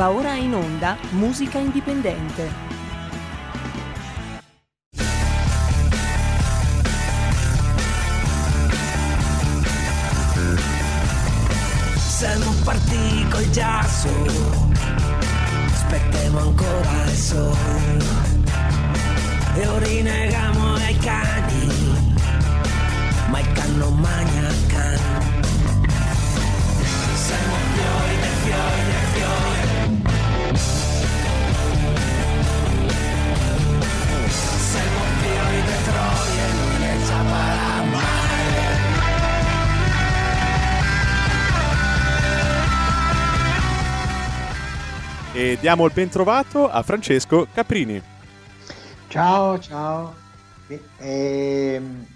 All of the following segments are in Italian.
Va ora in onda Musica Indipendente. Siamo partiti col giasso, aspettiamo ancora il sole e ora rinegamo ai cani, ma il canno magna can. Siamo fiori dei fiori. E diamo il bentrovato a Francesco Caprini. Ciao, ciao. E- ehm,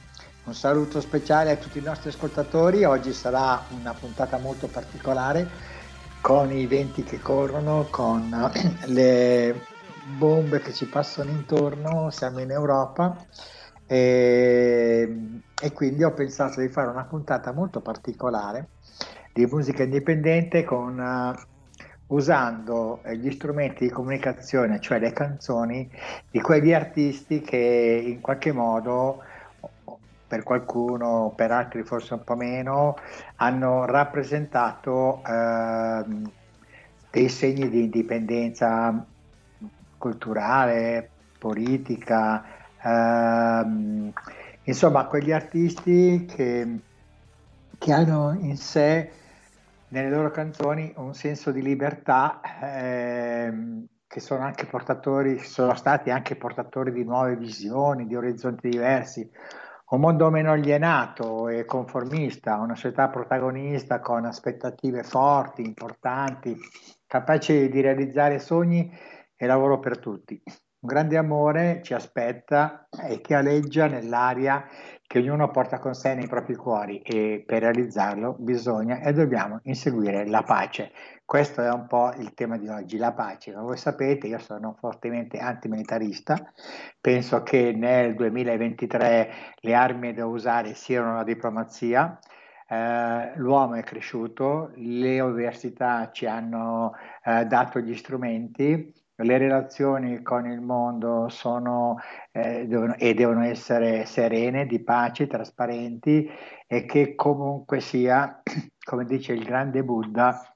un saluto speciale a tutti i nostri ascoltatori. Oggi sarà una puntata molto particolare con i venti che corrono, con le bombe che ci passano intorno. Siamo in Europa e, e quindi ho pensato di fare una puntata molto particolare di musica indipendente con eh, usando eh, gli strumenti di comunicazione, cioè le canzoni di quegli artisti che in qualche modo, per qualcuno, per altri forse un po' meno, hanno rappresentato ehm, dei segni di indipendenza culturale, politica, ehm, insomma quegli artisti che, che hanno in sé nelle loro canzoni un senso di libertà ehm, che sono anche portatori, sono stati anche portatori di nuove visioni, di orizzonti diversi, un mondo meno alienato e conformista, una società protagonista con aspettative forti, importanti, capace di realizzare sogni e lavoro per tutti. Un grande amore ci aspetta e che aleggia nell'aria che ognuno porta con sé nei propri cuori e per realizzarlo bisogna e dobbiamo inseguire la pace. Questo è un po' il tema di oggi, la pace. Come voi sapete io sono fortemente antimilitarista, penso che nel 2023 le armi da usare siano la diplomazia, eh, l'uomo è cresciuto, le università ci hanno eh, dato gli strumenti, le relazioni con il mondo sono eh, devono, e devono essere serene, di pace, trasparenti e che comunque sia, come dice il grande Buddha,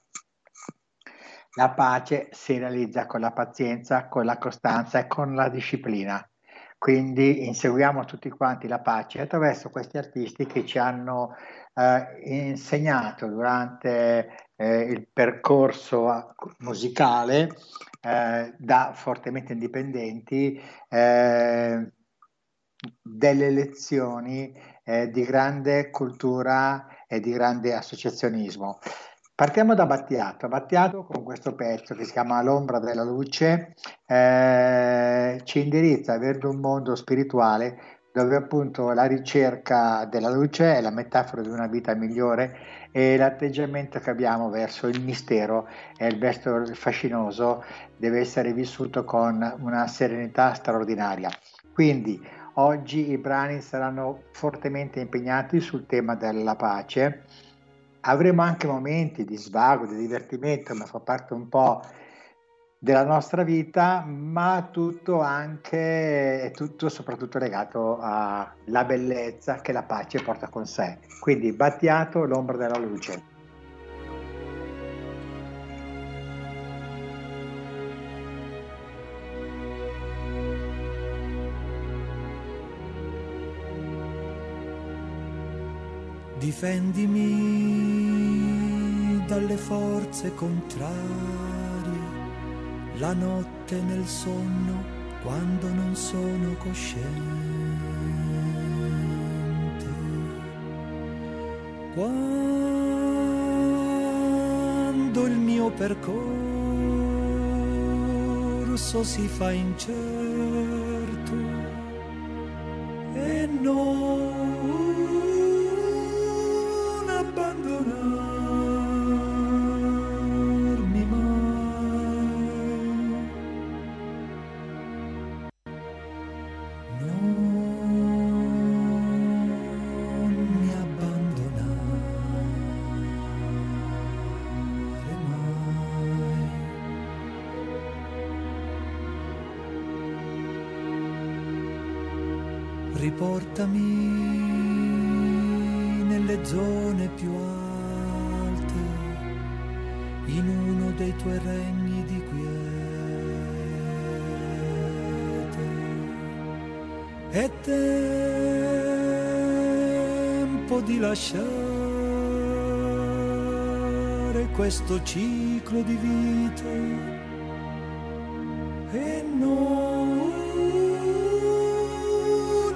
la pace si realizza con la pazienza, con la costanza e con la disciplina. Quindi inseguiamo tutti quanti la pace attraverso questi artisti che ci hanno eh, insegnato durante eh, il percorso musicale eh, da fortemente indipendenti eh, delle lezioni eh, di grande cultura e di grande associazionismo. Partiamo da Battiato. Battiato con questo pezzo che si chiama L'ombra della luce eh, ci indirizza verso un mondo spirituale dove appunto la ricerca della luce è la metafora di una vita migliore e l'atteggiamento che abbiamo verso il mistero e il verso fascinoso deve essere vissuto con una serenità straordinaria. Quindi oggi i brani saranno fortemente impegnati sul tema della pace avremo anche momenti di svago, di divertimento, ma fa parte un po' della nostra vita, ma tutto anche è tutto soprattutto legato alla bellezza che la pace porta con sé. Quindi Battiato, l'ombra della luce. Difendimi dalle forze contrarie, la notte nel sonno quando non sono cosciente. Quando il mio percorso si fa incerto e non Zone più alte, in uno dei tuoi regni di quiete. È tempo di lasciare questo ciclo di vita e non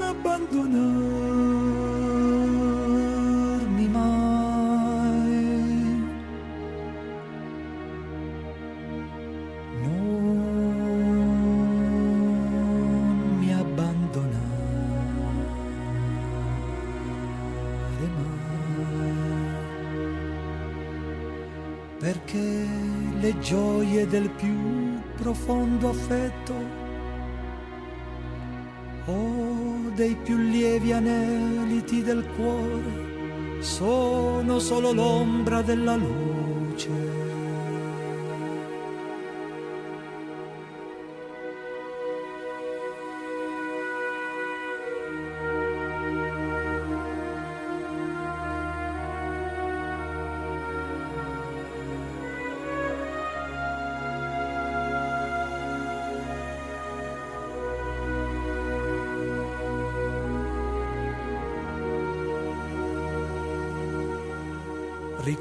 abbandonarmi del più profondo affetto o dei più lievi aneliti del cuore sono solo l'ombra della luce.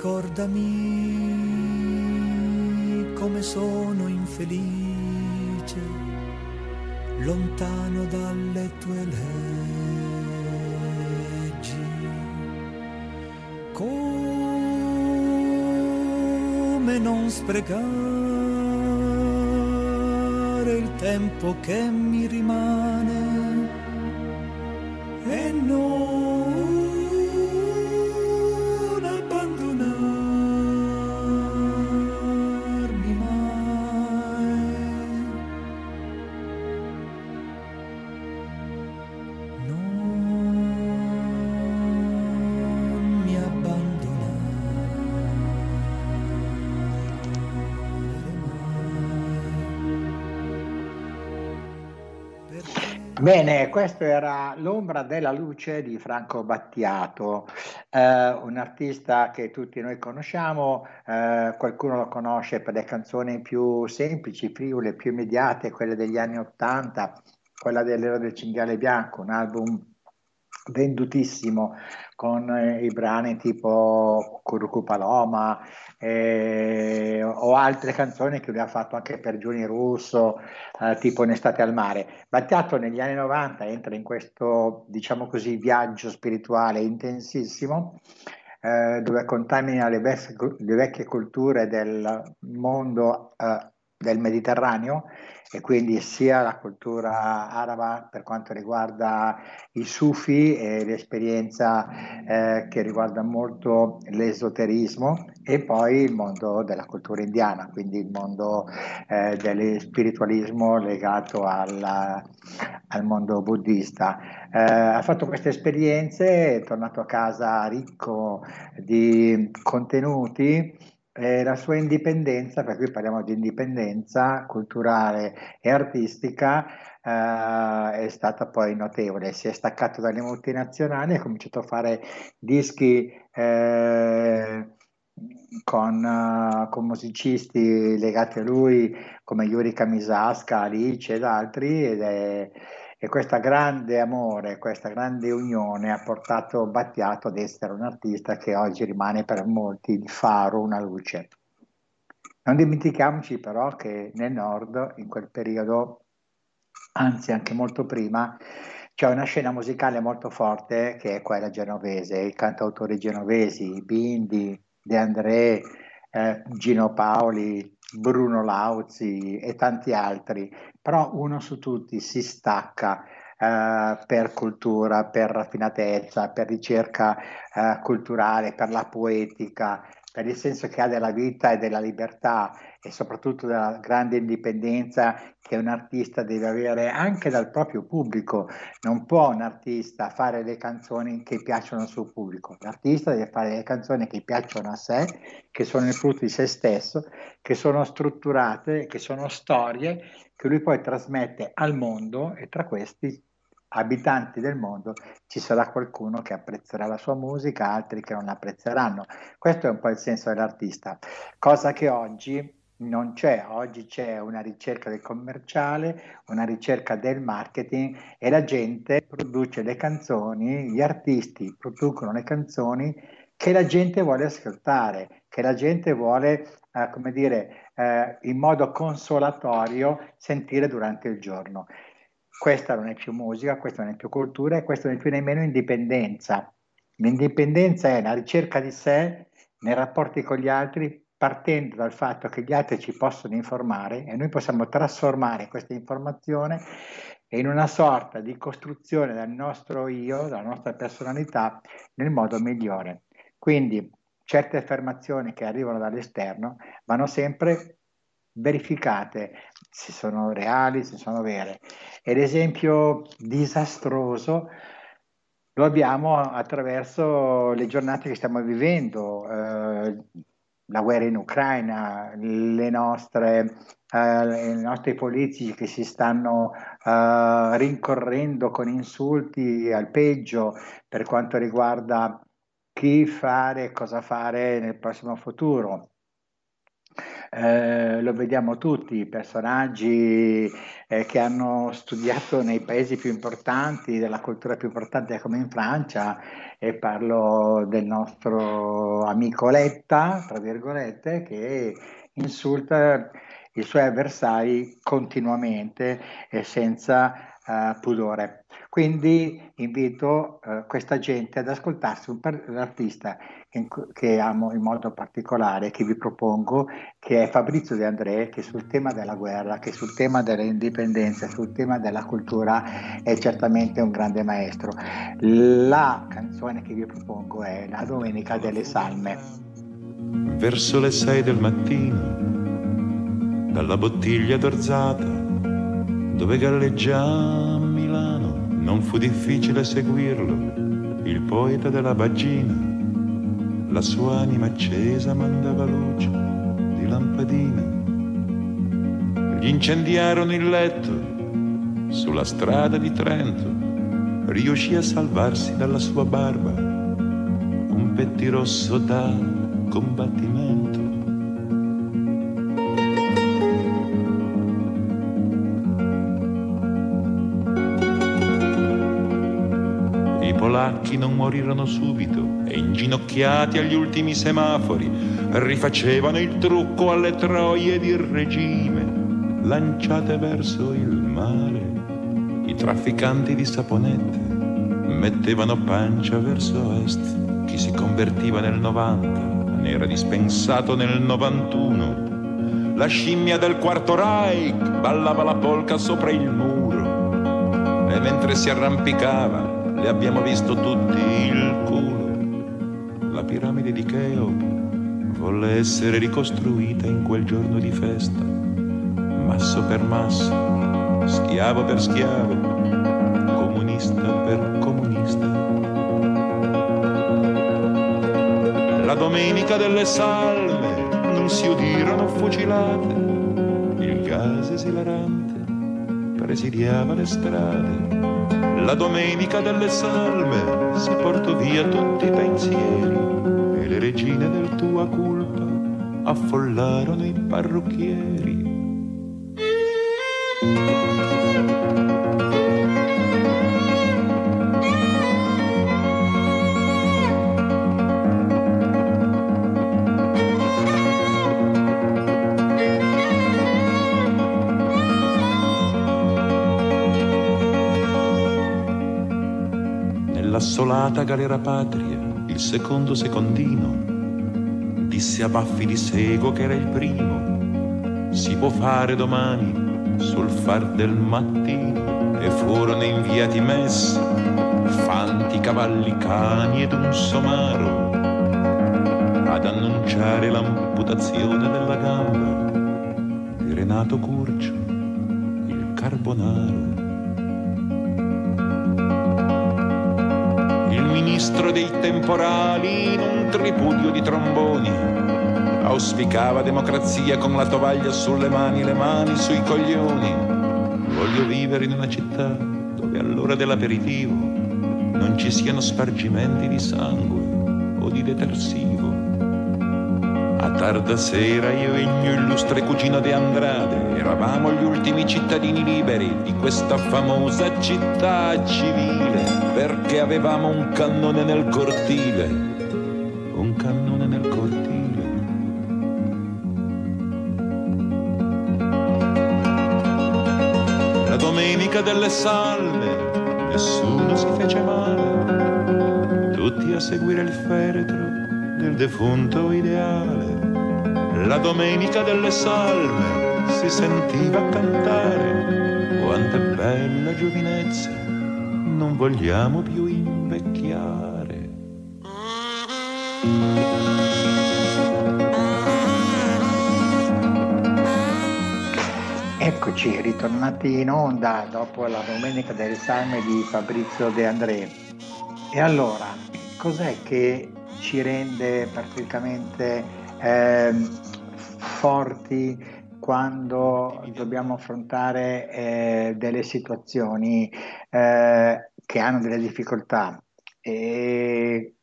Ricordami come sono infelice, lontano dalle tue leggi. Come non sprecare il tempo che mi rimane e non Bene, questo era L'ombra della luce di Franco Battiato, eh, un artista che tutti noi conosciamo, eh, qualcuno lo conosce per le canzoni più semplici, frivole, più immediate, quelle degli anni Ottanta, quella dell'Ero del Cinghiale Bianco, un album vendutissimo con eh, i brani tipo Curucu Paloma eh, o altre canzoni che lui ha fatto anche per Giuni Russo, eh, tipo In estate al mare. Battiato negli anni 90 entra in questo, diciamo così, viaggio spirituale intensissimo eh, dove contamina le, vecchie- le vecchie culture del mondo eh, del Mediterraneo e quindi sia la cultura araba per quanto riguarda i sufi e l'esperienza eh, che riguarda molto l'esoterismo e poi il mondo della cultura indiana, quindi il mondo eh, dello spiritualismo legato alla- al mondo buddista. Eh, ha fatto queste esperienze, è tornato a casa ricco di contenuti e la sua indipendenza, per cui parliamo di indipendenza culturale e artistica, eh, è stata poi notevole. Si è staccato dalle multinazionali, ha cominciato a fare dischi eh, con, eh, con musicisti legati a lui come Yuri Kamisaska, Alice ed altri ed è, e questo grande amore, questa grande unione ha portato Battiato ad essere un artista che oggi rimane per molti il faro, una luce. Non dimentichiamoci però che nel nord, in quel periodo, anzi anche molto prima, c'è una scena musicale molto forte che è quella genovese, i cantautori genovesi, Bindi, De André, eh, Gino Paoli, Bruno Lauzi e tanti altri, però uno su tutti si stacca eh, per cultura, per raffinatezza, per ricerca eh, culturale, per la poetica, per il senso che ha della vita e della libertà e soprattutto della grande indipendenza che un artista deve avere anche dal proprio pubblico. Non può un artista fare le canzoni che piacciono al suo pubblico, l'artista deve fare le canzoni che piacciono a sé, che sono il frutto di se stesso, che sono strutturate, che sono storie che lui poi trasmette al mondo e tra questi abitanti del mondo ci sarà qualcuno che apprezzerà la sua musica, altri che non apprezzeranno. Questo è un po' il senso dell'artista, cosa che oggi non c'è, oggi c'è una ricerca del commerciale, una ricerca del marketing e la gente produce le canzoni, gli artisti producono le canzoni che la gente vuole ascoltare, che la gente vuole, eh, come dire, eh, in modo consolatorio sentire durante il giorno. Questa non è più musica, questa non è più cultura e questa non è più nemmeno indipendenza. L'indipendenza è la ricerca di sé nei rapporti con gli altri partendo dal fatto che gli altri ci possono informare e noi possiamo trasformare questa informazione in una sorta di costruzione del nostro io, della nostra personalità, nel modo migliore. Quindi certe affermazioni che arrivano dall'esterno vanno sempre verificate se sono reali, se sono vere. E l'esempio disastroso lo abbiamo attraverso le giornate che stiamo vivendo. Eh, la guerra in Ucraina, le nostre, eh, i nostri politici che si stanno eh, rincorrendo con insulti al peggio per quanto riguarda chi fare e cosa fare nel prossimo futuro. Eh, lo vediamo tutti, personaggi eh, che hanno studiato nei paesi più importanti, della cultura più importante come in Francia, e parlo del nostro amico Letta, tra virgolette, che insulta i suoi avversari continuamente e senza uh, pudore. Quindi invito uh, questa gente ad ascoltarsi per- un artista che, che, amo in modo particolare, che vi propongo, che è Fabrizio De André, che sul tema della guerra, che sul tema delle indipendenze, sul tema della cultura è certamente un grande maestro. La canzone che vi propongo è La Domenica delle Salme. Verso le sei del mattino, dalla bottiglia d'orzata, dove galleggia a Milano, non fu difficile seguirlo, il poeta della bagina la sua anima accesa mandava luce di lampadina. Gli incendiarono il letto sulla strada di Trento, riuscì a salvarsi dalla sua barba un pettirosso da combattimento. Non morirono subito e inginocchiati agli ultimi semafori rifacevano il trucco alle troie di regime lanciate verso il mare. I trafficanti di saponette mettevano pancia verso est. Chi si convertiva nel 90 ne era dispensato nel 91. La scimmia del quarto Reich ballava la polca sopra il muro e mentre si arrampicava le abbiamo visto tutti il culo la piramide di Cheo volle essere ricostruita in quel giorno di festa, masso per masso, schiavo per schiavo, comunista per comunista. La domenica delle salme non si udirono fucilate, il gas esilarante presidiava le strade. La domenica delle salme si portò via tutti i pensieri regine del tua culpa affollarono i parrucchieri. Nell'assolata galera patria il secondo secondino disse a Baffi di Sego che era il primo. Si può fare domani sul far del mattino e furono inviati messi fanti, cavalli, cani ed un somaro ad annunciare l'amputazione della gamba di Renato Curcio, il carbonaro. Ministro dei temporali in un tripudio di tromboni. Auspicava democrazia con la tovaglia sulle mani, le mani sui coglioni. Voglio vivere in una città dove all'ora dell'aperitivo non ci siano spargimenti di sangue o di detersivo. A tarda sera io e il mio illustre cugino De Andrade eravamo gli ultimi cittadini liberi di questa famosa città civile perché avevamo un cannone nel cortile, un cannone nel cortile. La domenica delle salme nessuno si fece male, tutti a seguire il feretro del defunto ideale. La domenica delle salme si sentiva cantare, quanta bella giovinezza, non vogliamo più invecchiare. Eccoci, ritornati in onda dopo la domenica delle salme di Fabrizio De André. E allora, cos'è che ci rende praticamente ehm, forti quando dobbiamo affrontare eh, delle situazioni eh, che hanno delle difficoltà? E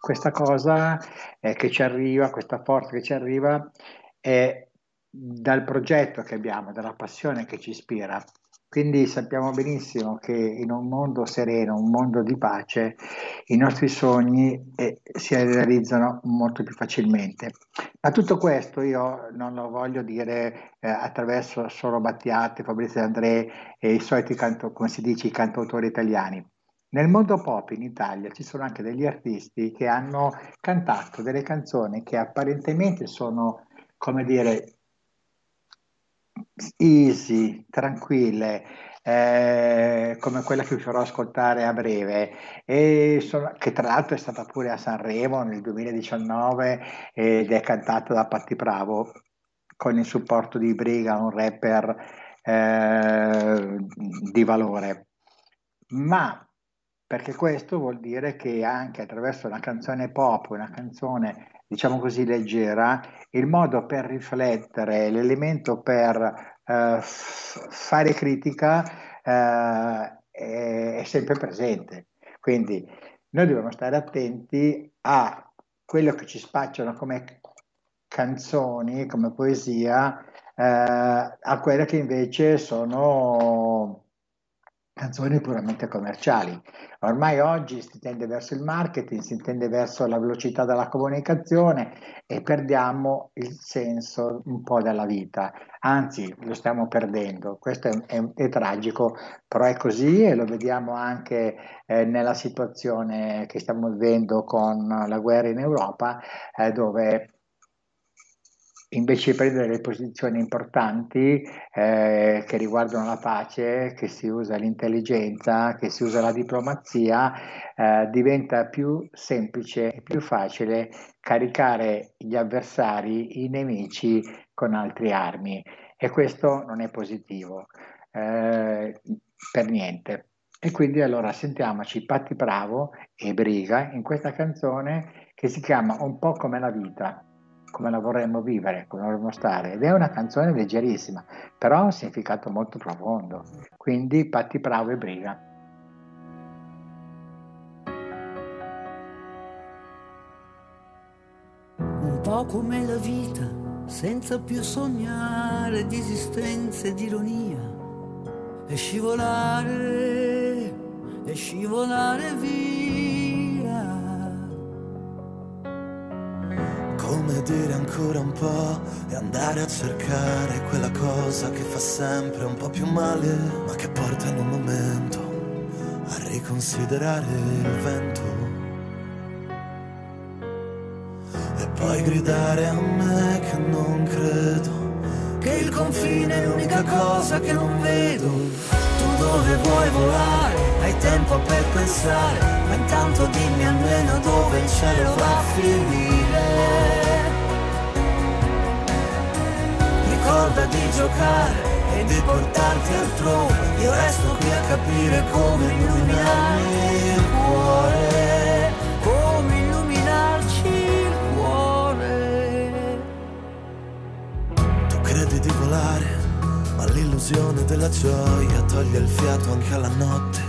questa cosa eh, che ci arriva, questa forza che ci arriva, è dal progetto che abbiamo, dalla passione che ci ispira. Quindi sappiamo benissimo che in un mondo sereno, un mondo di pace, i nostri sogni eh, si realizzano molto più facilmente. Ma tutto questo io non lo voglio dire eh, attraverso solo Battiate, Fabrizio André e i soliti, canto, come si dice, i cantautori italiani. Nel mondo pop in Italia ci sono anche degli artisti che hanno cantato delle canzoni che apparentemente sono, come dire, easy, tranquille, eh, come quella che vi farò ascoltare a breve, e sono, che tra l'altro è stata pure a Sanremo nel 2019 ed è cantata da Patti Bravo con il supporto di Briga, un rapper eh, di valore. Ma perché questo vuol dire che anche attraverso una canzone pop, una canzone diciamo così leggera, il modo per riflettere, l'elemento per eh, fare critica eh, è, sempre presente. Quindi noi dobbiamo stare attenti a quello che ci spacciano come canzoni, come poesia, eh, a quelle che invece sono canzoni puramente commerciali. Ormai oggi si tende verso il marketing, si tende verso la velocità della comunicazione e perdiamo il senso un po' della vita, anzi lo stiamo perdendo. Questo è, è, è tragico, però è così e lo vediamo anche eh, nella situazione che stiamo vivendo con la guerra in Europa, eh, dove invece di prendere le posizioni importanti eh, che riguardano la pace, che si usa l'intelligenza, che si usa la diplomazia, eh, diventa più semplice e più facile caricare gli avversari, i nemici con altre armi e questo non è positivo eh, per niente. E quindi allora sentiamoci Patti Bravo e Briga in questa canzone che si chiama Un po' come la vita come la vorremmo vivere, come vorremmo stare. Ed è una canzone leggerissima, però ha un significato molto profondo. Quindi Patti Bravo e Briga. Un po' come la vita, senza più sognare di esistenza e di ironia, e scivolare, e scivolare via Come dire ancora un po' e andare a cercare quella cosa che fa sempre un po' più male, ma che porta in un momento a riconsiderare il vento. E poi gridare a me che non credo, che il confine è l'unica cosa che non vedo. Tu dove vuoi volare? Hai tempo per pensare, ma intanto dimmi almeno dove il cielo va a finire. Ricorda di giocare e di portarti altrove. Io resto qui a capire come illuminarmi il cuore. come illuminarci il cuore. Tu credi di volare, ma l'illusione della gioia toglie il fiato anche alla notte.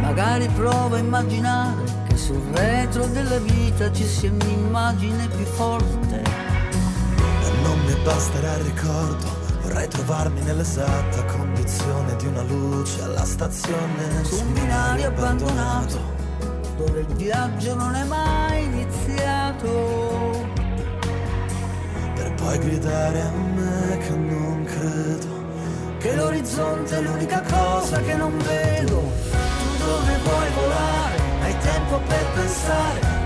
Magari provo a immaginare che sul retro della vita ci sia un'immagine più forte. Basterà il ricordo, vorrei trovarmi nell'esatta condizione di una luce alla stazione Su un binario abbandonato, dove il viaggio non è mai iniziato. Per poi gridare a me che non credo Che l'orizzonte è l'unica cosa che non vedo. Tu dove vuoi volare? Hai tempo per pensare,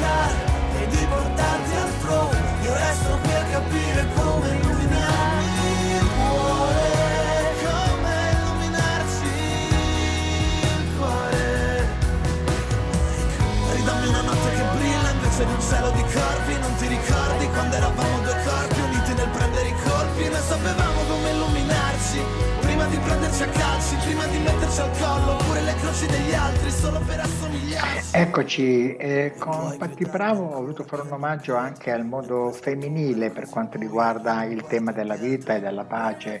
giocare e di portarti altrove Io resto qui a capire come illuminarmi il cuore Come illuminarci il cuore. Ridammi una notte che brilla invece di un cielo di corpi. Non ti ricordi quando eravamo due corpi uniti nel prendere i colpi? Noi sapevamo come illuminarci Prenderci a calci, prima di metterci al collo Oppure le croci degli altri solo per assomigliarci Eccoci, eh, con Patti Bravo ho voluto fare un omaggio anche al modo femminile per quanto riguarda il tema della vita e della pace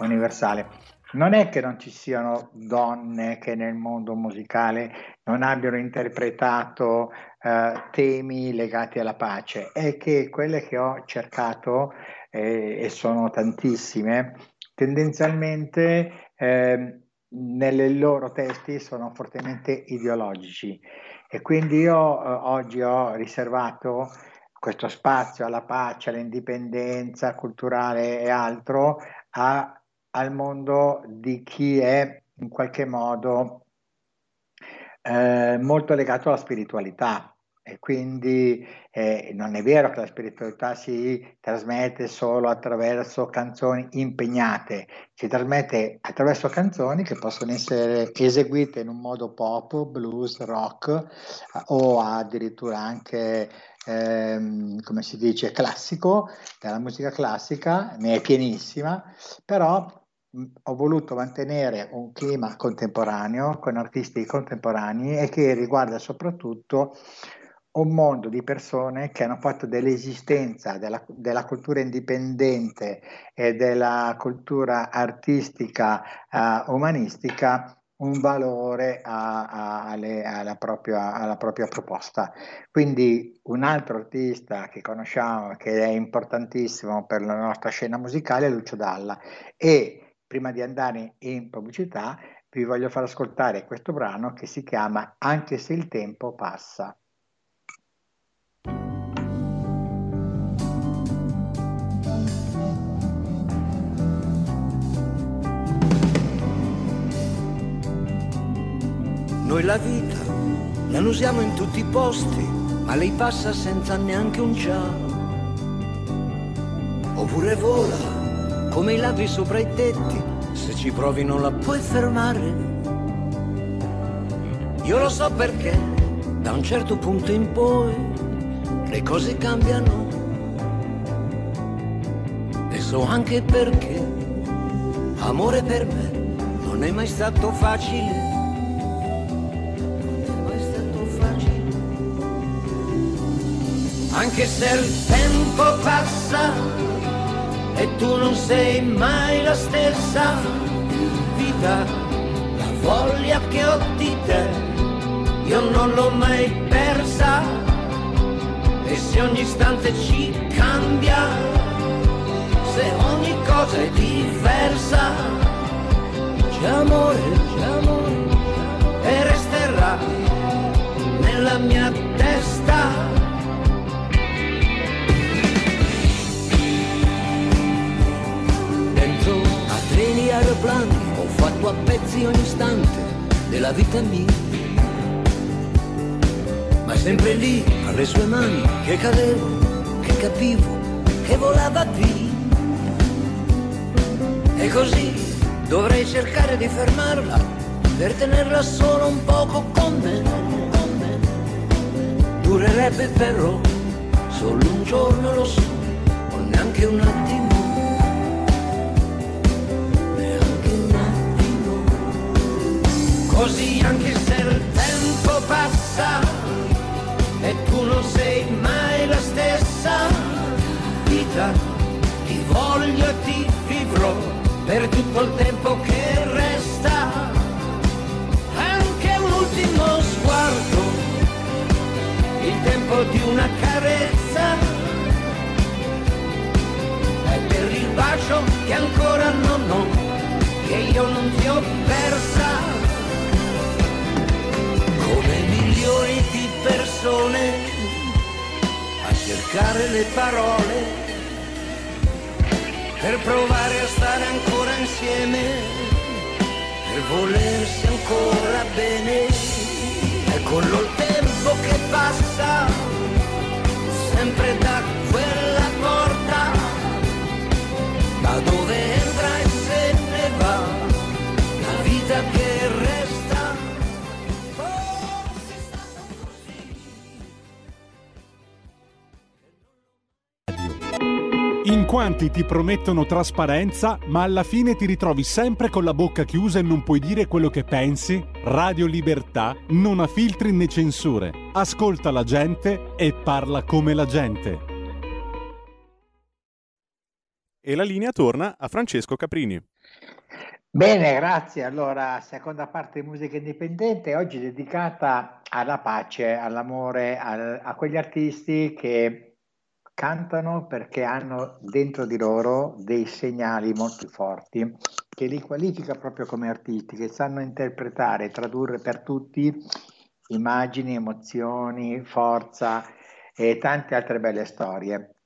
universale. Non è che non ci siano donne che nel mondo musicale non abbiano interpretato eh, temi legati alla pace, è che quelle che ho cercato, eh, e sono tantissime, tendenzialmente eh, nei loro testi sono fortemente ideologici e quindi io eh, oggi ho riservato questo spazio alla pace, all'indipendenza culturale e altro a- al mondo di chi è in qualche modo eh, molto legato alla spiritualità. E quindi eh, non è vero che la spiritualità si trasmette solo attraverso canzoni impegnate, si trasmette attraverso canzoni che possono essere eseguite in un modo pop, blues, rock eh, o addirittura anche, ehm, come si dice, classico, della musica classica, ne è pienissima, però ho voluto mantenere un clima contemporaneo con artisti contemporanei e che riguarda soprattutto un mondo di persone che hanno fatto dell'esistenza della, della cultura indipendente e della cultura artistica eh, umanistica un valore a- a- alle- alla, propria, alla propria proposta. Quindi un altro artista che conosciamo, che è importantissimo per la nostra scena musicale, è Lucio Dalla. E prima di andare in pubblicità, vi voglio far ascoltare questo brano che si chiama Anche se il tempo passa. Noi la vita la usiamo in tutti i posti, ma lei passa senza neanche un ciao. Oppure vola come i ladri sopra i tetti, se ci provi non la puoi fermare. Io lo so perché, da un certo punto in poi, le cose cambiano. E so anche perché, amore per me non è mai stato facile Anche se il tempo passa e tu non sei mai la stessa vita, la voglia che ho di te, io non l'ho mai persa. E se ogni istante ci cambia, se ogni cosa è diversa, c'è amore, aeroplani ho fatto a pezzi ogni istante della vita mia. Ma sempre lì, alle sue mani, che cadevo, che capivo, che volava via. E così dovrei cercare di fermarla per tenerla solo un poco con me. Durerebbe però solo un giorno, lo so, o neanche un attimo. Così anche se il tempo passa e tu non sei mai la stessa vita ti voglio e ti vivrò per tutto il tempo che resta. Anche un ultimo sguardo, il tempo di una carezza. È per il bacio che ancora non ho, che io non ti ho persa. Milioni di persone a cercare le parole per provare a stare ancora insieme, per volersi ancora bene. E con lo tempo che passa, sempre da quella quanti ti promettono trasparenza, ma alla fine ti ritrovi sempre con la bocca chiusa e non puoi dire quello che pensi? Radio Libertà non ha filtri né censure. Ascolta la gente e parla come la gente. E la linea torna a Francesco Caprini. Bene, grazie. Allora, seconda parte di musica indipendente, oggi dedicata alla pace, all'amore, al- a quegli artisti che cantano perché hanno dentro di loro dei segnali molto forti che li qualifica proprio come artisti, che sanno interpretare tradurre per tutti immagini, emozioni, forza e tante altre belle storie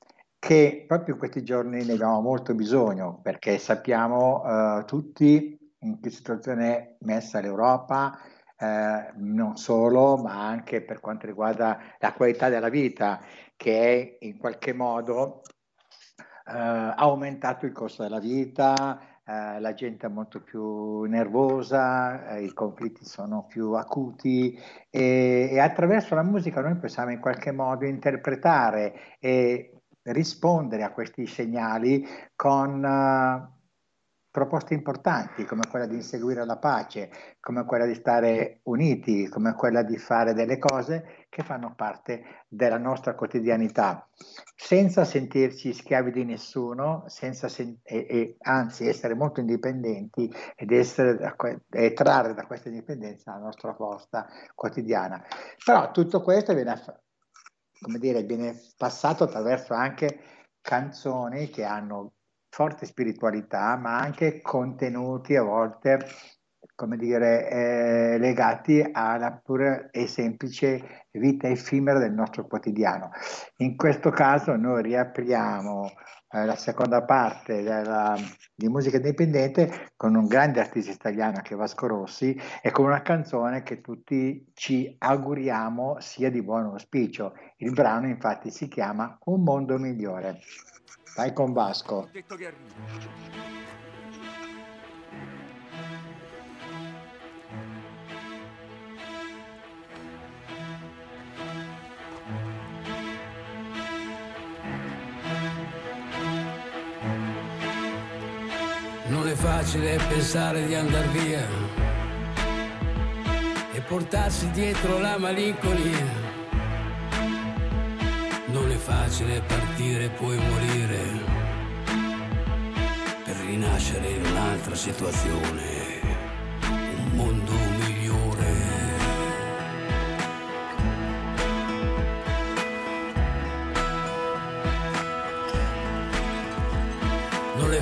che proprio in questi giorni ne abbiamo molto bisogno perché sappiamo eh, tutti in che situazione è messa l'Europa, eh, non solo, ma anche per quanto riguarda la qualità della vita che in qualche modo eh, aumentato il costo della vita, eh, la gente è molto più nervosa, eh, i conflitti sono più acuti e, e attraverso la musica noi possiamo in qualche modo interpretare e rispondere a questi segnali con eh, proposte importanti come quella di inseguire la pace, come quella di stare uniti, come quella di fare delle cose che fanno parte della nostra quotidianità, senza sentirci schiavi di nessuno, sen- e, e anzi essere molto indipendenti ed essere da que- e trarre da questa indipendenza la nostra forza quotidiana. Però tutto questo viene, aff- dire, viene passato attraverso anche canzoni che hanno forte spiritualità, ma anche contenuti a volte, come dire, eh, legati alla pura e semplice vita effimera del nostro quotidiano. In questo caso noi riapriamo eh, la seconda parte della- di musica indipendente con un grande artista italiano che è Vasco Rossi e con una canzone che tutti ci auguriamo sia di buon auspicio. Il brano infatti si chiama Un mondo migliore. Vai con Vasco. Non è facile pensare di andar via e portarsi dietro la malinconia. Non è facile partire e poi morire per rinascere in un'altra situazione,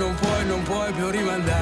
Non puoi, non puoi, più rimandare.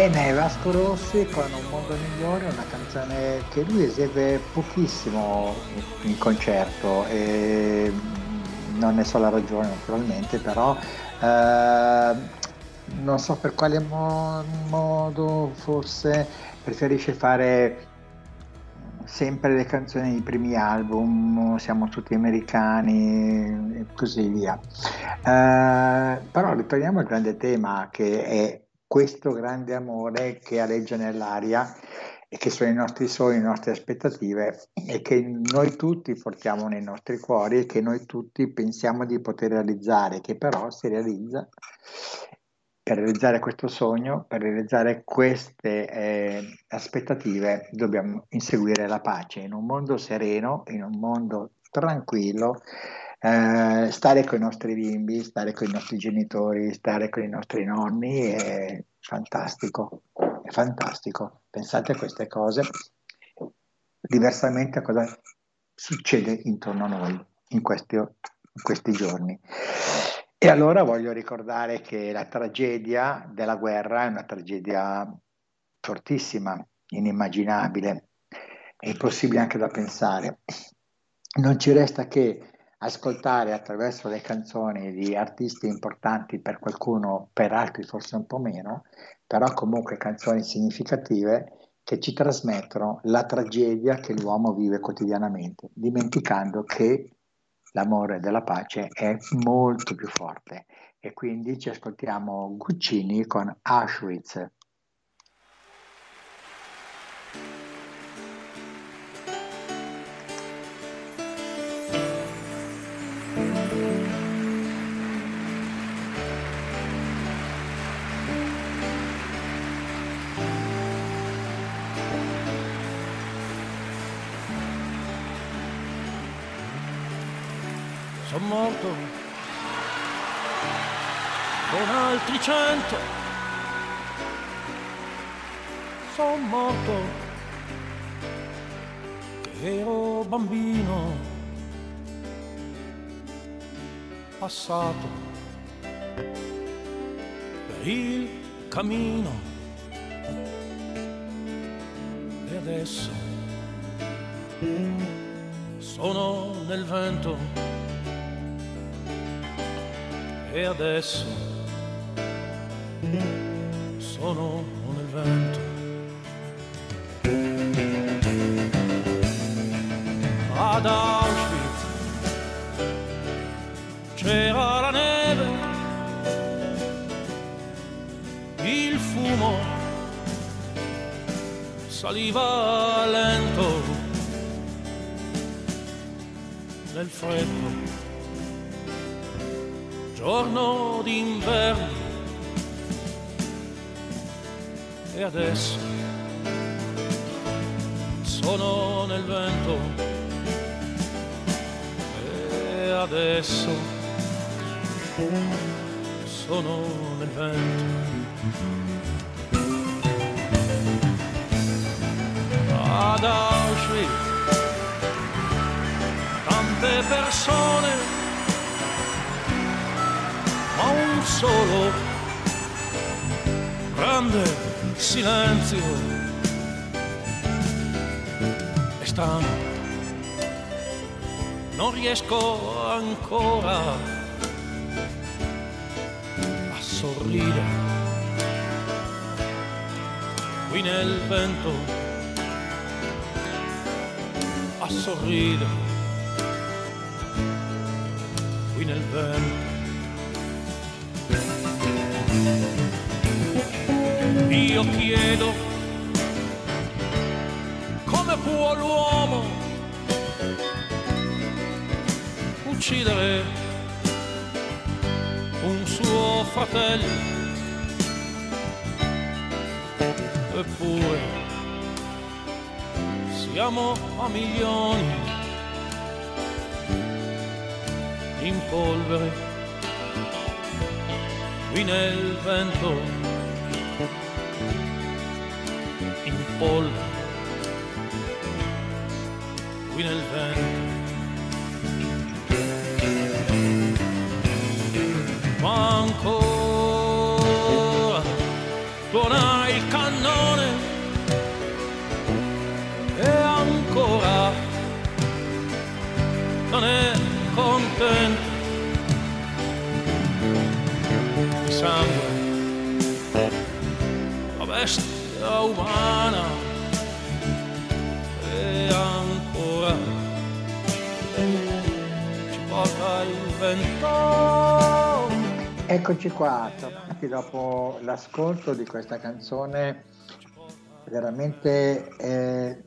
Bene, Vasco Rossi con Un mondo migliore, una canzone che lui esegue pochissimo in concerto e non ne so la ragione naturalmente, però eh, non so per quale mo- modo forse preferisce fare sempre le canzoni dei primi album, siamo tutti americani e così via. Eh, però ritorniamo al grande tema che è questo grande amore che aleggia nell'aria e che sono i nostri sogni, le nostre aspettative e che noi tutti portiamo nei nostri cuori e che noi tutti pensiamo di poter realizzare, che però si realizza per realizzare questo sogno, per realizzare queste eh, aspettative, dobbiamo inseguire la pace in un mondo sereno, in un mondo tranquillo, eh, stare con i nostri bimbi, stare con i nostri genitori, stare con i nostri nonni è fantastico, è fantastico. Pensate a queste cose, diversamente a cosa succede intorno a noi in questi, in questi giorni. E allora voglio ricordare che la tragedia della guerra è una tragedia fortissima, inimmaginabile, è impossibile anche da pensare. Non ci resta che ascoltare attraverso le canzoni di artisti importanti per qualcuno, per altri forse un po' meno, però comunque canzoni significative che ci trasmettono la tragedia che l'uomo vive quotidianamente, dimenticando che l'amore della pace è molto più forte. E quindi ci ascoltiamo Guccini con Auschwitz. Altri cento. Sono morto. Ero bambino, passato per il cammino. E adesso sono nel vento. E adesso sono nel vento. Ad Auschwitz c'era la neve, il fumo saliva lento nel freddo giorno d'inverno e adesso sono nel vento. E adesso sono nel vento. Ad Auschwitz tante persone ma un solo grande silenzio è strano. Non riesco ancora sorride qui nel vento a sorridere io chiedo come può l'uomo uccidere un suo fratello? Eppure siamo a milioni in polvere qui nel vento polvere qui nel vento. Ma ancora tuona il cannone. E ancora non è contento. Sangue la bestia umana e ancora ci porta il vento Eccoci qua, tornati dopo l'ascolto di questa canzone veramente eh,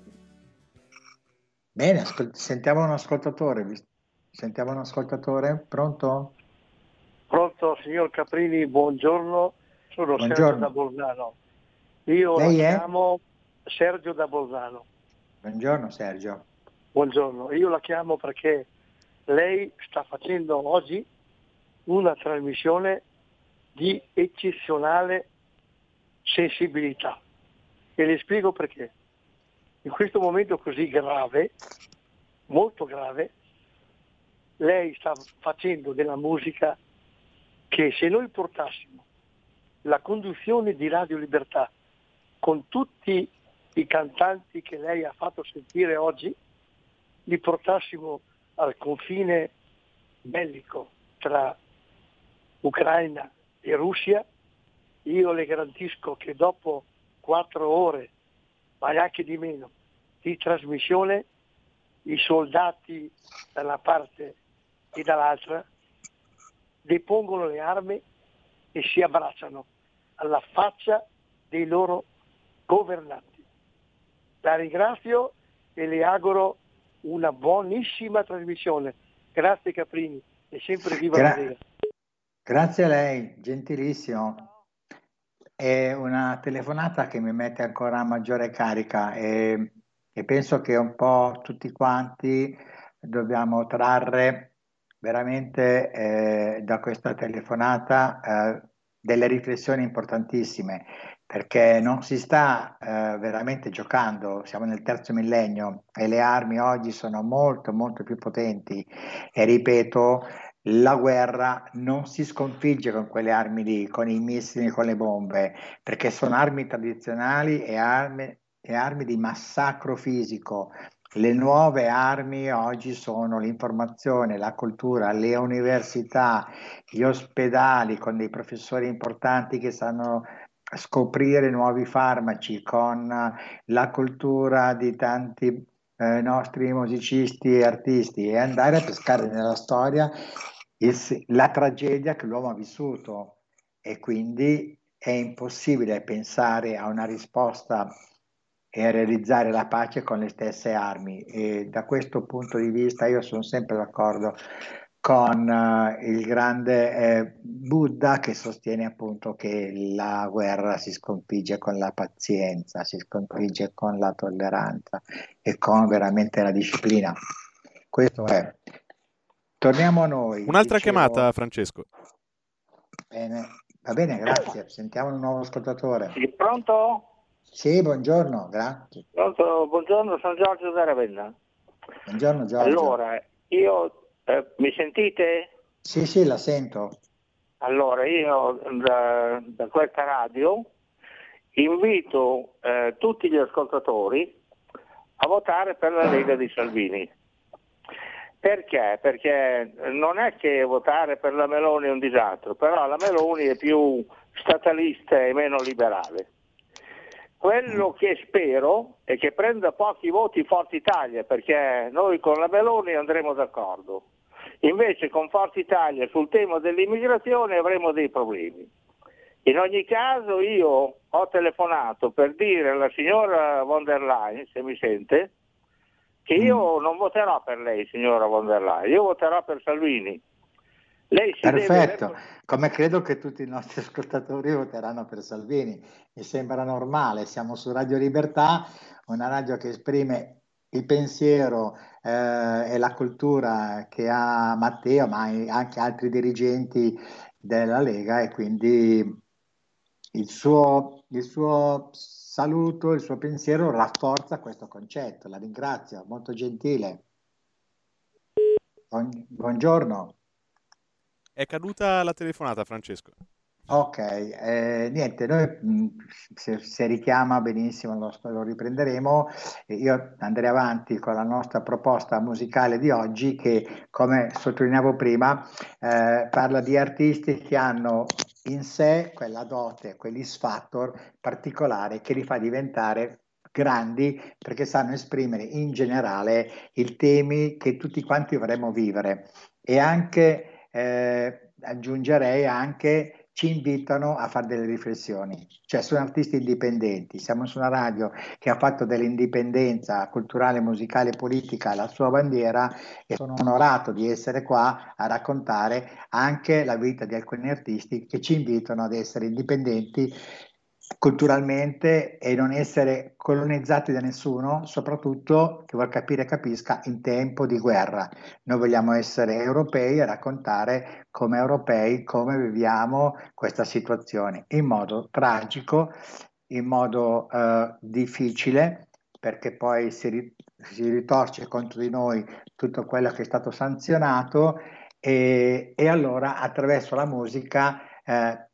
bene, ascol- sentiamo un ascoltatore, sentiamo un ascoltatore, pronto? Pronto, signor Caprini, buongiorno. Sono Sergio Buongiorno. da Bolzano. Io Lei la è? chiamo Sergio da Bolzano. Buongiorno Sergio. Buongiorno, io la chiamo perché lei sta facendo oggi una trasmissione di eccezionale sensibilità. E le spiego perché. In questo momento così grave, molto grave, lei sta facendo della musica che se noi portassimo la conduzione di Radio Libertà con tutti i cantanti che lei ha fatto sentire oggi, li portassimo al confine bellico tra Ucraina e Russia, io le garantisco che dopo quattro ore, ma anche di meno, di trasmissione, i soldati da una parte e dall'altra depongono le armi e si abbracciano alla faccia dei loro governanti. La ringrazio e le auguro una buonissima trasmissione. Grazie Caprini e sempre viva Gra- la Lega. Grazie a lei, gentilissimo. È una telefonata che mi mette ancora a maggiore carica e, e penso che un po' tutti quanti dobbiamo trarre veramente eh, da questa telefonata eh, delle riflessioni importantissime perché non si sta eh, veramente giocando, siamo nel terzo millennio e le armi oggi sono molto molto più potenti e ripeto, la guerra non si sconfigge con quelle armi lì, con i missili, con le bombe, perché sono armi tradizionali e armi, e armi di massacro fisico. Le nuove armi oggi sono l'informazione, la cultura, le università, gli ospedali con dei professori importanti che sanno scoprire nuovi farmaci, con la cultura di tanti eh, nostri musicisti e artisti e andare a pescare nella storia il- la tragedia che l'uomo ha vissuto. E quindi è impossibile pensare a una risposta e a realizzare la pace con le stesse armi. E da questo punto di vista io sono sempre d'accordo con eh, il grande eh, Buddha che sostiene appunto che la guerra si sconfigge con la pazienza, si sconfigge con la tolleranza e con veramente la disciplina. Questo è. Torniamo a noi. Un'altra dicevo- chiamata, Francesco. Bene. Va bene, grazie. Sentiamo un nuovo ascoltatore. Sì, pronto? Sì, buongiorno, grazie. Pronto? Buongiorno, sono Giorgio da Ravenna. Buongiorno Giorgio. Allora, io eh, mi sentite? Sì, sì, la sento. Allora, io da, da questa radio invito eh, tutti gli ascoltatori a votare per la Lega di Salvini. Perché? Perché non è che votare per la Meloni è un disastro, però la Meloni è più statalista e meno liberale. Quello che spero è che prenda pochi voti Forza Italia, perché noi con la Meloni andremo d'accordo. Invece con Forza Italia sul tema dell'immigrazione avremo dei problemi. In ogni caso io ho telefonato per dire alla signora von der Leyen, se mi sente, che io non voterò per lei, signora von der Leyen, io voterò per Salvini. Lei si Perfetto, deve... come credo che tutti i nostri ascoltatori voteranno per Salvini, mi sembra normale, siamo su Radio Libertà, una radio che esprime il pensiero eh, e la cultura che ha Matteo, ma anche altri dirigenti della Lega e quindi il suo, il suo saluto, il suo pensiero rafforza questo concetto. La ringrazio, molto gentile. Buon- buongiorno. È caduta la telefonata, Francesco. Ok, eh, niente, noi mh, se, se richiama benissimo lo, lo riprenderemo. Io andrei avanti con la nostra proposta musicale di oggi che, come sottolineavo prima, eh, parla di artisti che hanno in sé quella dote, quell'X factor particolare che li fa diventare grandi perché sanno esprimere in generale i temi che tutti quanti vorremmo vivere e anche, eh, aggiungerei anche ci invitano a fare delle riflessioni, cioè sono artisti indipendenti, siamo su una radio che ha fatto dell'indipendenza culturale, musicale e politica la sua bandiera e sono onorato di essere qua a raccontare anche la vita di alcuni artisti che ci invitano ad essere indipendenti culturalmente e non essere colonizzati da nessuno, soprattutto che vuol capire capisca in tempo di guerra. Noi vogliamo essere europei e raccontare come europei come viviamo questa situazione in modo tragico, in modo eh, difficile, perché poi si, ri- si ritorce contro di noi tutto quello che è stato sanzionato e, e allora attraverso la musica eh,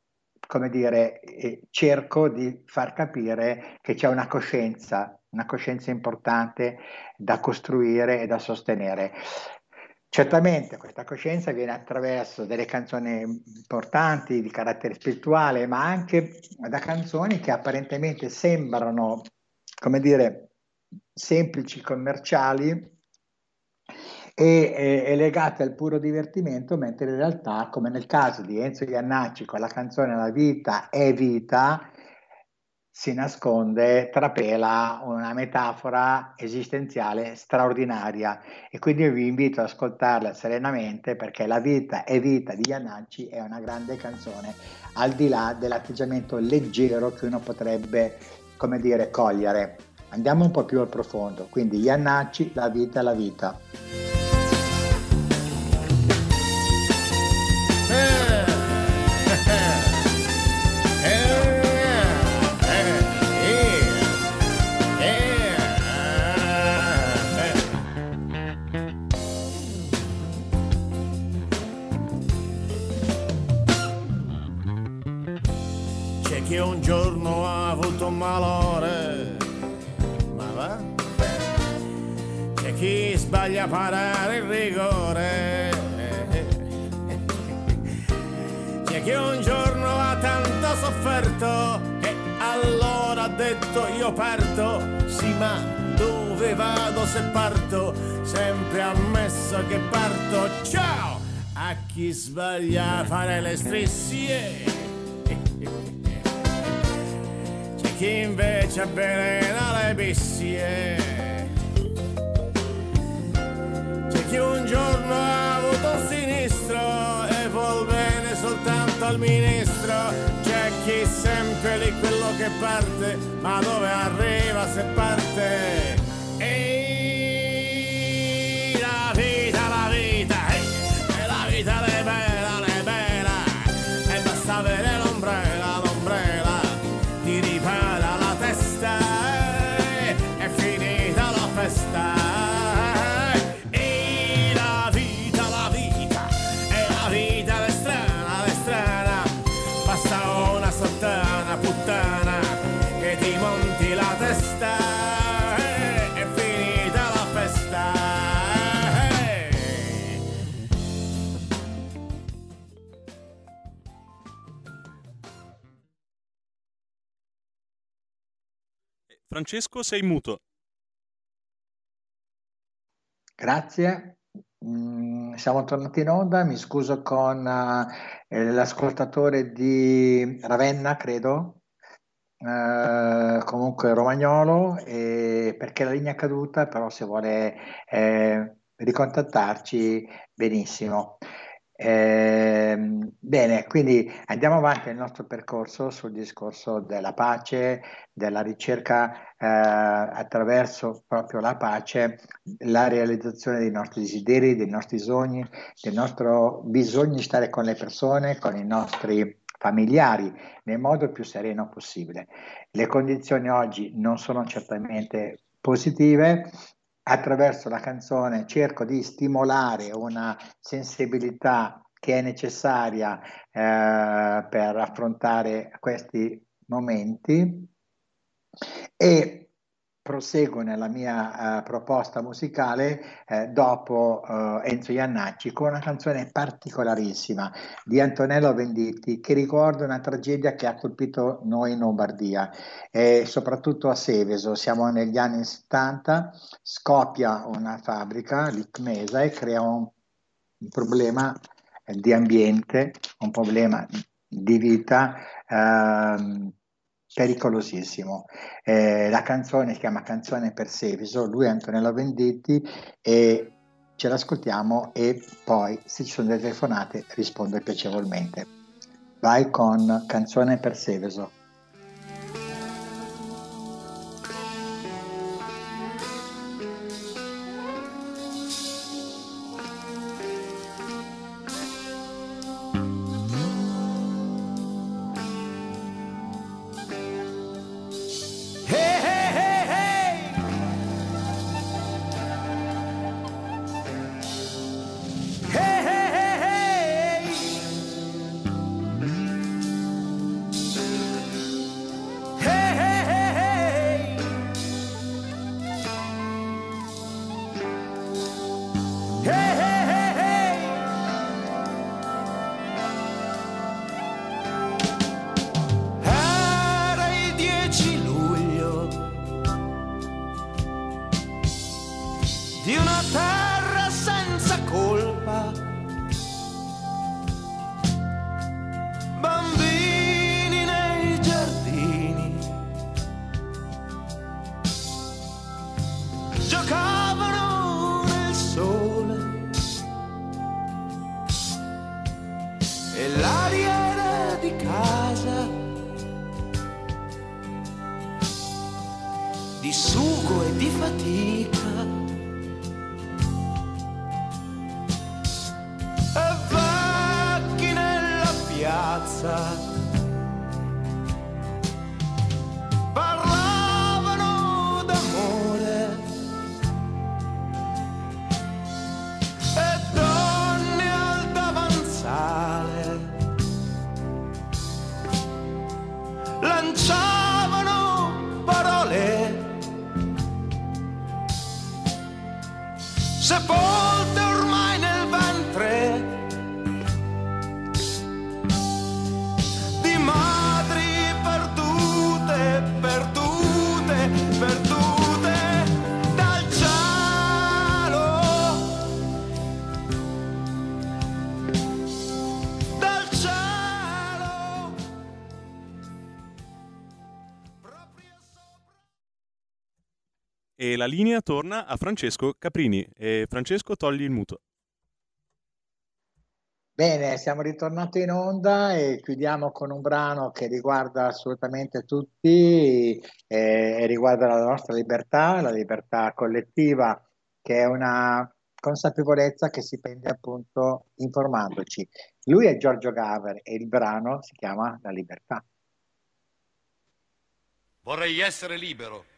come dire, eh, cerco di far capire che c'è una coscienza, una coscienza importante da costruire e da sostenere. Certamente questa coscienza viene attraverso delle canzoni importanti di carattere spirituale, ma anche da canzoni che apparentemente sembrano, come dire, semplici, commerciali, e è, legata al puro divertimento, mentre in realtà, come nel caso di Enzo Iannacci con la canzone La vita è vita, si nasconde, trapela una metafora esistenziale straordinaria e quindi io vi invito ad ascoltarla serenamente perché La vita è vita di Iannacci è una grande canzone, al di là dell'atteggiamento leggero che uno potrebbe, come dire, cogliere. Andiamo un po' più al profondo, quindi Iannacci, La vita è la vita. Parto, sì ma dove vado se parto? Sempre ammesso che parto, ciao! A chi sbaglia a fare le strisce. C'è chi invece avvelena le bissie. C'è chi un giorno ha avuto un sinistro e vuol bene soltanto al ministro. C'è chi sempre che parte, ma dove arriva se parte? Francesco, sei muto. Grazie. Mm, siamo tornati in onda, mi scuso con eh, l'ascoltatore di Ravenna, credo, eh, comunque romagnolo, eh, perché la linea è caduta, però se vuole eh, ricontattarci, benissimo. Eh, bene, quindi andiamo avanti nel nostro percorso sul discorso della pace, della ricerca eh, attraverso proprio la pace, la realizzazione dei nostri desideri, dei nostri sogni, del nostro bisogno di stare con le persone, con i nostri familiari nel modo più sereno possibile. Le condizioni oggi non sono certamente positive, attraverso la canzone cerco di stimolare una sensibilità che è necessaria eh, per affrontare questi momenti. E proseguo nella mia uh, proposta musicale eh, dopo uh, Enzo Iannacci con una canzone particolarissima di Antonello Venditti che ricorda una tragedia che ha colpito noi in Lombardia e soprattutto a Seveso. Siamo negli anni 70, scoppia una fabbrica, l'Icmesa, e crea un, un problema eh, di ambiente, un problema di vita. Uh, pericolosissimo. Eh, la canzone si chiama Canzone per Seviso, lui è Antonello Venditti e ce l'ascoltiamo e poi se ci sono delle telefonate rispondo piacevolmente. Vai con Canzone per Seviso. la linea torna a Francesco Caprini. E Francesco, togli il muto. Bene, siamo ritornati in onda e chiudiamo con un brano che riguarda assolutamente tutti eh, e riguarda la nostra libertà, la libertà collettiva, che è una consapevolezza che si prende appunto informandoci. Lui è Giorgio Gaver e il brano si chiama La libertà. Vorrei essere libero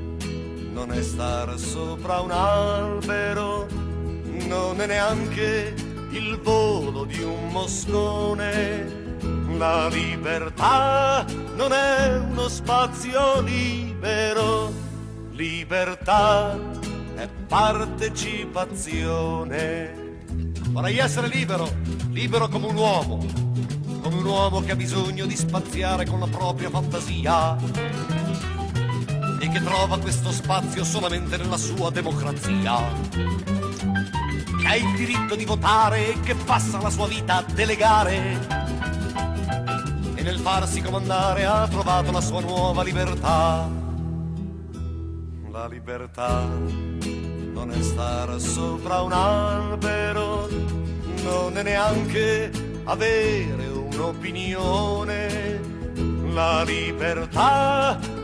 non è stare sopra un albero, non è neanche il volo di un moscone. La libertà non è uno spazio libero, libertà è partecipazione. Vorrei essere libero, libero come un uomo, come un uomo che ha bisogno di spaziare con la propria fantasia e che trova questo spazio solamente nella sua democrazia. Che ha il diritto di votare e che passa la sua vita a delegare e nel farsi comandare ha trovato la sua nuova libertà. La libertà non è stare sopra un albero, non è neanche avere un'opinione. La libertà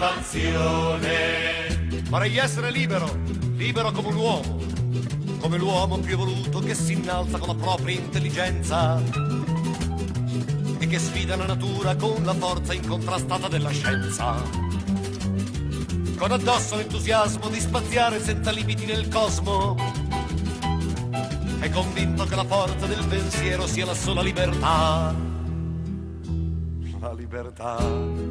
partecipazione. Vorrei essere libero, libero come un uomo, come l'uomo più evoluto che si innalza con la propria intelligenza e che sfida la natura con la forza incontrastata della scienza. Con addosso l'entusiasmo di spaziare senza limiti nel cosmo. È convinto che la forza del pensiero sia la sola libertà. La libertà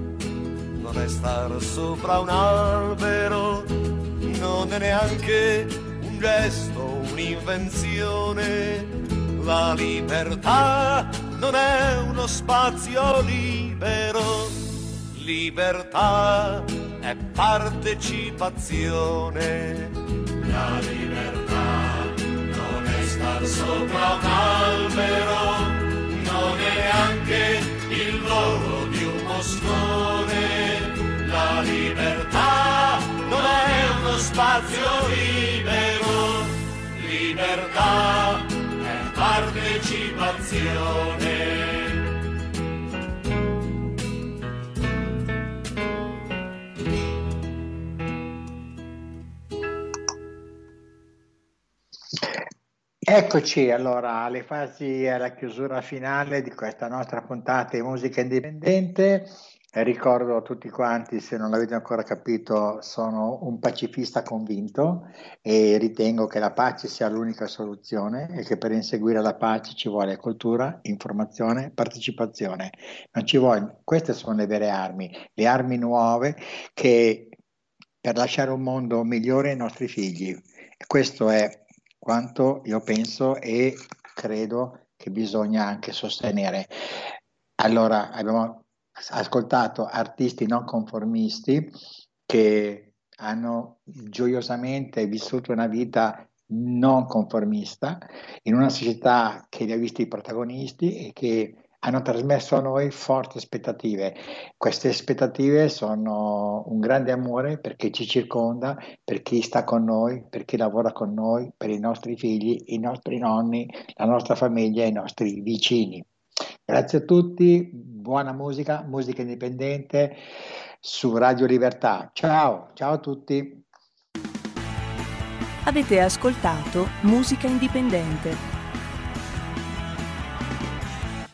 è stare sopra un albero, non è neanche un gesto, un'invenzione. La libertà non è uno spazio libero, libertà è partecipazione. La libertà non è star sopra un albero, non è neanche il volo spazio libero, libertà è partecipazione. Eccoci allora alle fasi, alla chiusura finale di questa nostra puntata di musica indipendente. E ricordo a tutti quanti, se non l'avete ancora capito, sono un pacifista convinto e ritengo che la pace sia l'unica soluzione e che per inseguire la pace ci vuole cultura, informazione, partecipazione. Vuole, queste sono le vere armi, le armi nuove che per lasciare un mondo migliore ai nostri figli. Questo è quanto io penso e credo che bisogna anche sostenere. Allora, abbiamo ascoltato artisti non conformisti che hanno gioiosamente vissuto una vita non conformista in una società che li ha visti protagonisti e che hanno trasmesso a noi forti aspettative. Queste aspettative sono un grande amore per chi ci circonda, per chi sta con noi, per chi lavora con noi, per i nostri figli, i nostri nonni, la nostra famiglia e i nostri vicini. Grazie a tutti, buona musica, musica indipendente su Radio Libertà. Ciao, ciao a tutti. Avete ascoltato Musica Indipendente